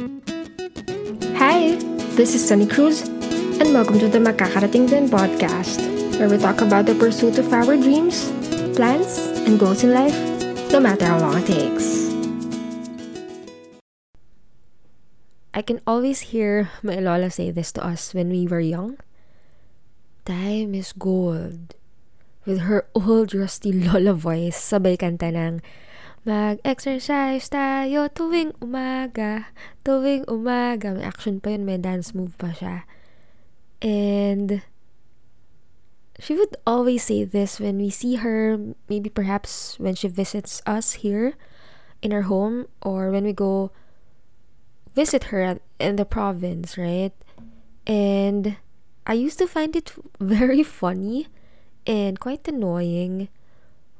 Hi, this is Sunny Cruz, and welcome to the Makakarating Din podcast, where we talk about the pursuit of our dreams, plans, and goals in life, no matter how long it takes. I can always hear my lola say this to us when we were young. Time is gold. With her old rusty lola voice, sabay kanta ng Mag-exercise tayo tuwing umaga, tuwing umaga. May action pa yun, may dance move pa siya. And she would always say this when we see her, maybe perhaps when she visits us here in our home or when we go visit her in the province, right? And I used to find it very funny and quite annoying,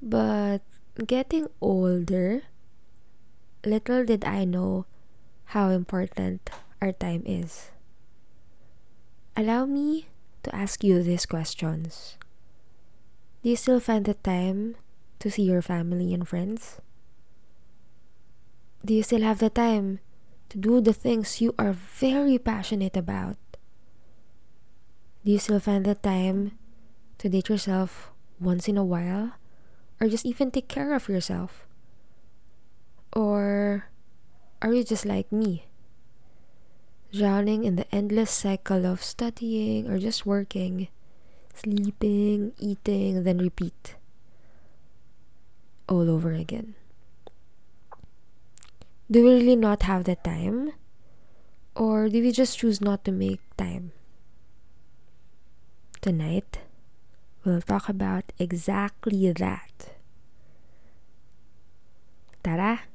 but getting older, little did I know how important our time is. Allow me to ask you these questions. Do you still find the time to see your family and friends? Do you still have the time to do the things you are very passionate about? Do you still find the time to date yourself once in a while? Or just even take care of yourself? Or are you just like me? Drowning in the endless cycle of studying or just working, sleeping, eating, then repeat. All over again. Do we really not have the time? Or do we just choose not to make time? Tonight, we'll talk about exactly that. Tara,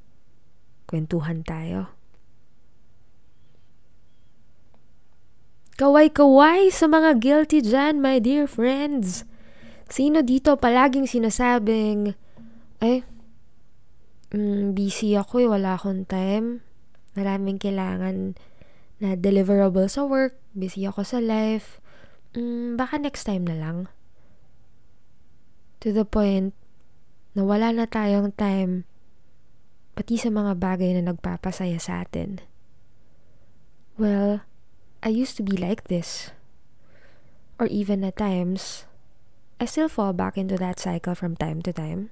kwentuhan tayo. Kaway-kaway sa mga guilty dyan, my dear friends. Sino dito palaging sinasabing, ay, mm, busy ako eh, wala akong time. Maraming kailangan na deliverable sa work, busy ako sa life. Mm, baka next time na lang to the point na wala na tayong time pati sa mga bagay na nagpapasaya sa atin. Well, I used to be like this. Or even at times, I still fall back into that cycle from time to time.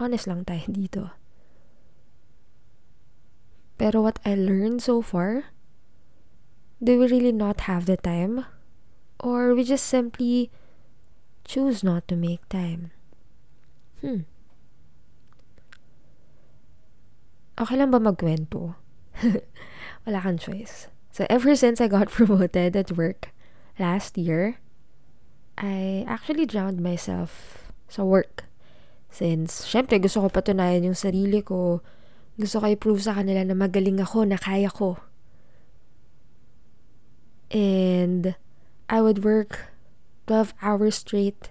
Honest lang tayo dito. Pero what I learned so far, do we really not have the time? Or we just simply choose not to make time. Hmm. Okay lang ba magkwento? Wala kang choice. So, ever since I got promoted at work last year, I actually drowned myself sa work. Since, syempre, gusto ko patunayan yung sarili ko. Gusto ko i-prove sa kanila na magaling ako, na kaya ko. And, I would work 12 hours straight.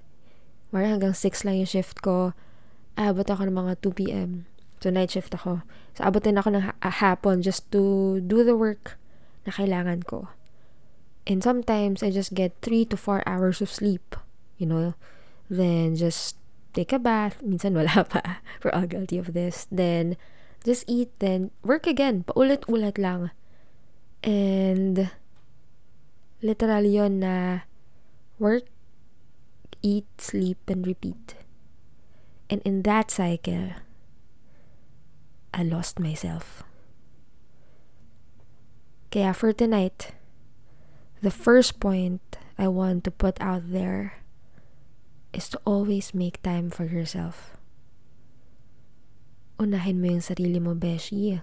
Parang hanggang 6 lang yung shift ko. Abot ako ng mga 2 p.m. So, night shift ako. So, abutin ako ng ha- ah, hapon just to do the work na kailangan ko. And sometimes, I just get 3 to 4 hours of sleep. You know? Then, just take a bath. Minsan wala pa. We're all guilty of this. Then, just eat. Then, work again. Paulit-ulit lang. And, literal yon na work, eat, sleep, and repeat. And in that cycle, I lost myself. Kaya for tonight, the first point I want to put out there is to always make time for yourself. Unahin mo yung sarili mo, Beshi.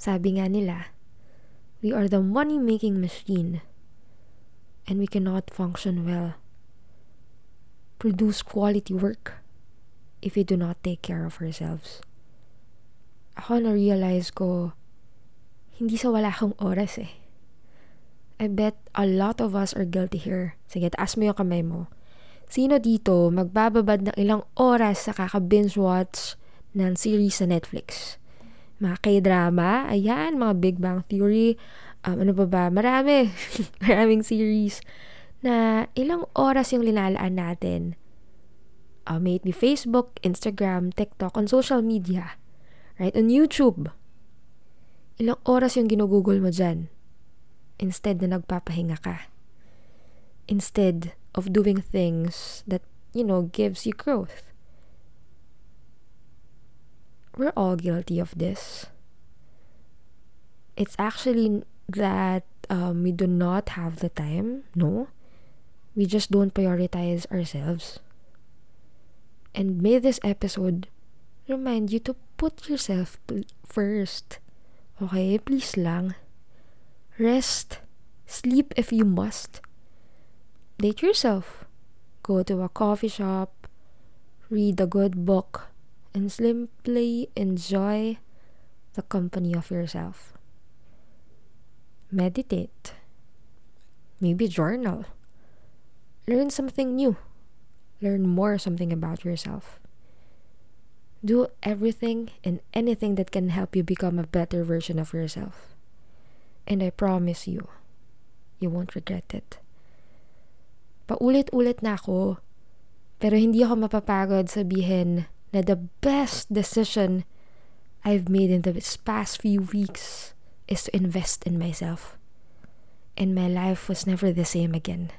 Sabi nga nila, we are the money-making machine and we cannot function well, produce quality work if we do not take care of ourselves. Ako na-realize ko, hindi sa wala akong oras eh. I bet a lot of us are guilty here. Sige, taas mo yung kamay mo. Sino dito magbababad ng ilang oras sa kaka-binge watch ng series sa Netflix? Mga k-drama, ayan, mga Big Bang Theory, um, ano pa ba, marami, maraming series na ilang oras yung linalaan natin. Uh, may it be Facebook, Instagram, TikTok, on social media. Right? On YouTube. Ilang oras yung ginugugol mo dyan instead na nagpapahinga ka. Instead of doing things that, you know, gives you growth. We're all guilty of this. It's actually that um, we do not have the time. No. We just don't prioritize ourselves. And may this episode remind you to put yourself first. Okay? Please lang. Rest. Sleep if you must. Date yourself. Go to a coffee shop. Read a good book. And simply enjoy the company of yourself. Meditate. Maybe journal. Learn something new. Learn more something about yourself. Do everything and anything that can help you become a better version of yourself. And I promise you, you won't regret it. Paulit-ulit na ako, pero hindi ako mapapagod sabihin na the best decision I've made in the past few weeks is to invest in myself. And my life was never the same again.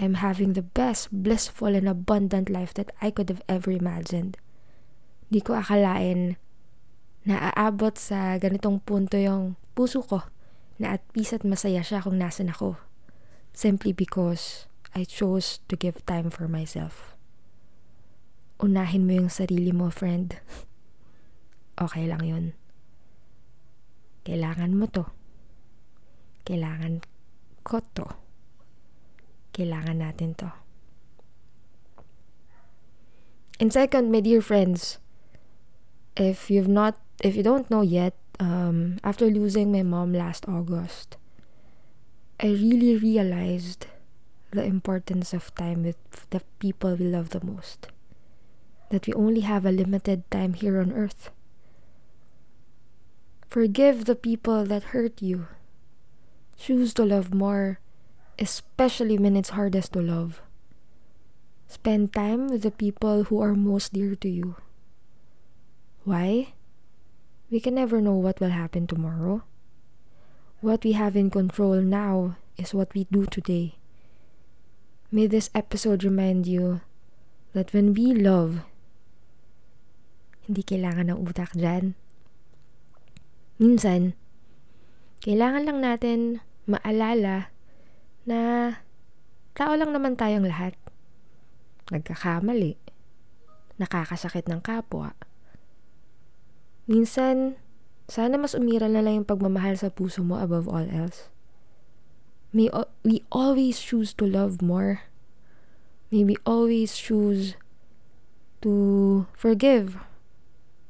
I'm having the best, blissful, and abundant life that I could have ever imagined. Di ko akalain na aabot sa ganitong punto yung puso ko na at peace at masaya siya kung nasan ako. Simply because I chose to give time for myself. Unahin mo yung sarili mo, friend. okay lang yun. Kailangan mo to. Kailangan ko to. Kailangan natin to. And second, my dear friends, if you've not, if you don't know yet, um, after losing my mom last August, I really realized the importance of time with the people we love the most. That we only have a limited time here on earth. Forgive the people that hurt you. Choose to love more, especially when it's hardest to love. Spend time with the people who are most dear to you. Why? We can never know what will happen tomorrow. What we have in control now is what we do today. May this episode remind you that when we love, hindi kailangan ng utak dyan. Minsan, kailangan lang natin maalala na tao lang naman tayong lahat. Nagkakamali. Nakakasakit ng kapwa. Minsan, sana mas umiral na lang yung pagmamahal sa puso mo above all else. May we always choose to love more. May we always choose to forgive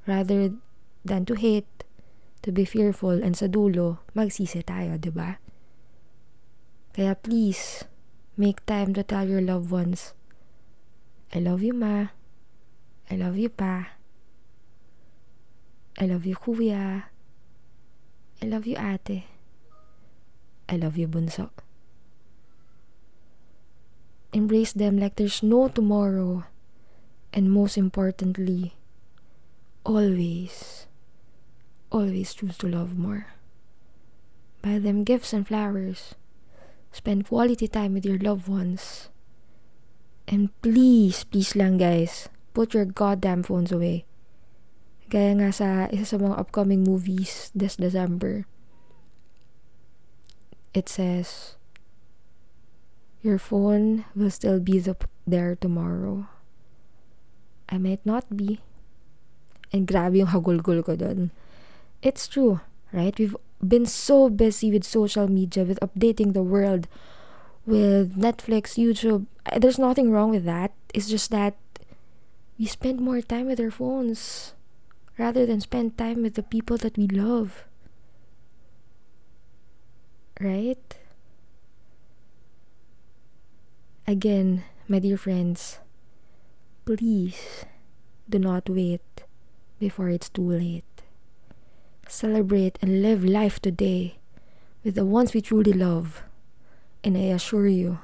rather than to hate, to be fearful, and sa dulo, magsisi tayo, ba? Kaya please, make time to tell your loved ones, I love you, ma. I love you, pa. I love you, kuya. I love you, ate. I love you, bunso. Embrace them like there's no tomorrow. And most importantly, always, always choose to love more. Buy them gifts and flowers. Spend quality time with your loved ones. And please, please lang guys, put your goddamn phones away. Gaya nga sa isa sa mga upcoming movies this December. It says, Your phone will still be the, there tomorrow. I might not be. And grabe yung hagulgul ko dun. It's true, right? We've been so busy with social media, with updating the world, with Netflix, YouTube. There's nothing wrong with that. It's just that we spend more time with our phones rather than spend time with the people that we love. Right? Again, my dear friends, please do not wait before it's too late. Celebrate and live life today with the ones we truly love. And I assure you,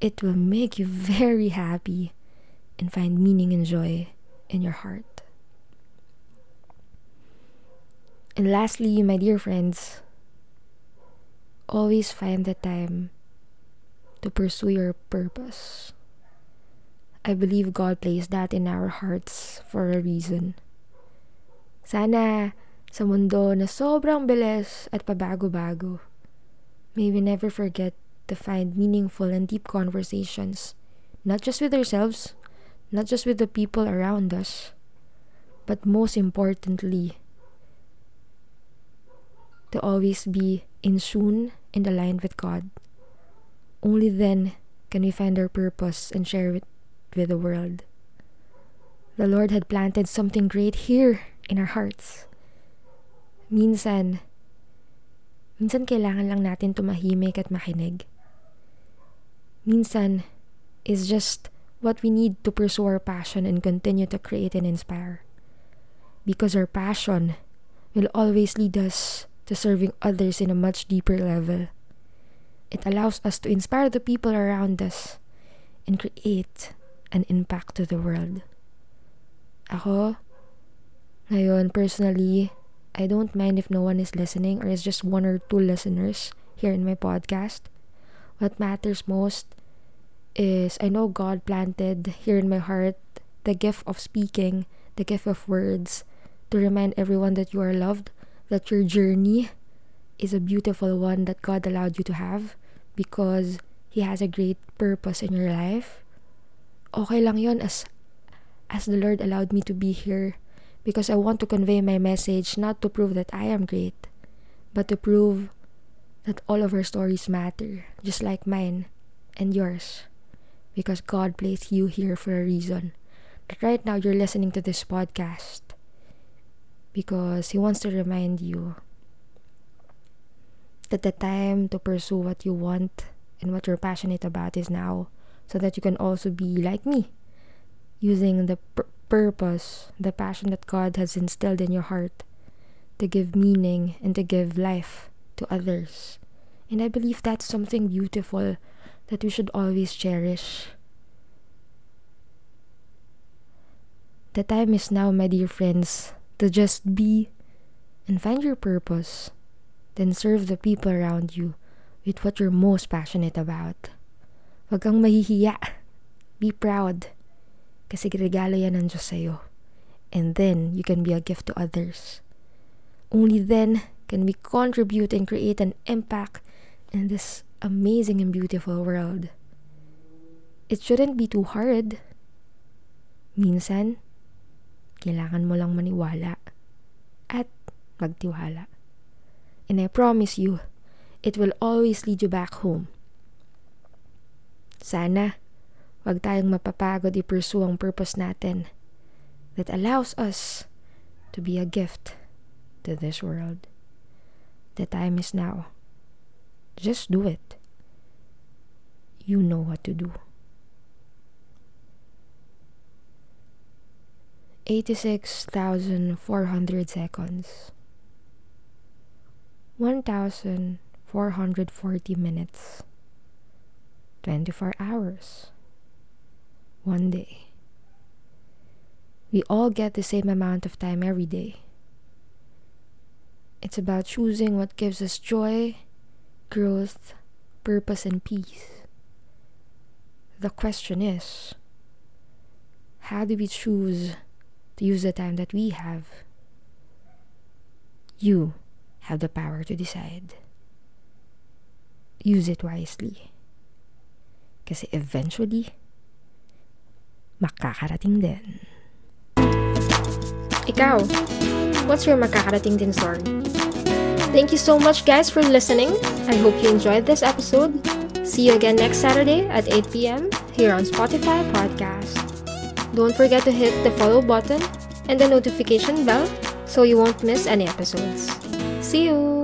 it will make you very happy and find meaning and joy in your heart. And lastly, my dear friends, always find the time to pursue your purpose. I believe God placed that in our hearts for a reason. Sana sa mundo na sobrang bilis at pabago-bago, may we never forget to find meaningful and deep conversations, not just with ourselves, not just with the people around us, but most importantly, to always be in tune and aligned with God. Only then can we find our purpose and share it with the world. The Lord had planted something great here in our hearts. Minsan, minsan kailangan lang natin tumahimik at makinig. Minsan is just what we need to pursue our passion and continue to create and inspire. Because our passion will always lead us to serving others in a much deeper level. It allows us to inspire the people around us and create an impact to the world. Ako, ngayon, personally, I don't mind if no one is listening or it's just one or two listeners here in my podcast. What matters most is I know God planted here in my heart the gift of speaking, the gift of words, to remind everyone that you are loved, that your journey is a beautiful one that God allowed you to have because He has a great purpose in your life. Okay lang yon as as the Lord allowed me to be here because I want to convey my message not to prove that I am great, but to prove that all of our stories matter, just like mine and yours. Because God placed you here for a reason. That right now you're listening to this podcast because He wants to remind you that the time to pursue what you want and what you're passionate about is now, so that you can also be like me, using the pur- purpose, the passion that God has instilled in your heart to give meaning and to give life to others. And I believe that's something beautiful that we should always cherish. The time is now, my dear friends, to just be and find your purpose, then serve the people around you with what you're most passionate about. Huwag kang mahihiya. Be proud. Kasi regalo yan ng Diyos sa'yo. And then, you can be a gift to others. Only then can we contribute and create an impact in this amazing and beautiful world. It shouldn't be too hard. Minsan, kailangan mo lang maniwala at magtiwala. And I promise you, it will always lead you back home. Sana, wag tayong mapapagod i-pursue ang purpose natin that allows us to be a gift to this world. The time is now. Just do it. You know what to do. 86,400 seconds. 1,440 minutes. 24 hours. One day. We all get the same amount of time every day. It's about choosing what gives us joy, growth, purpose, and peace. The question is how do we choose to use the time that we have. You have the power to decide. Use it wisely. Kasi eventually, makakarating din. Ikaw, what's your makakarating din story? Thank you so much guys for listening. I hope you enjoyed this episode. See you again next Saturday at 8 p.m. here on Spotify Podcast. Don't forget to hit the follow button and the notification bell so you won't miss any episodes. See you!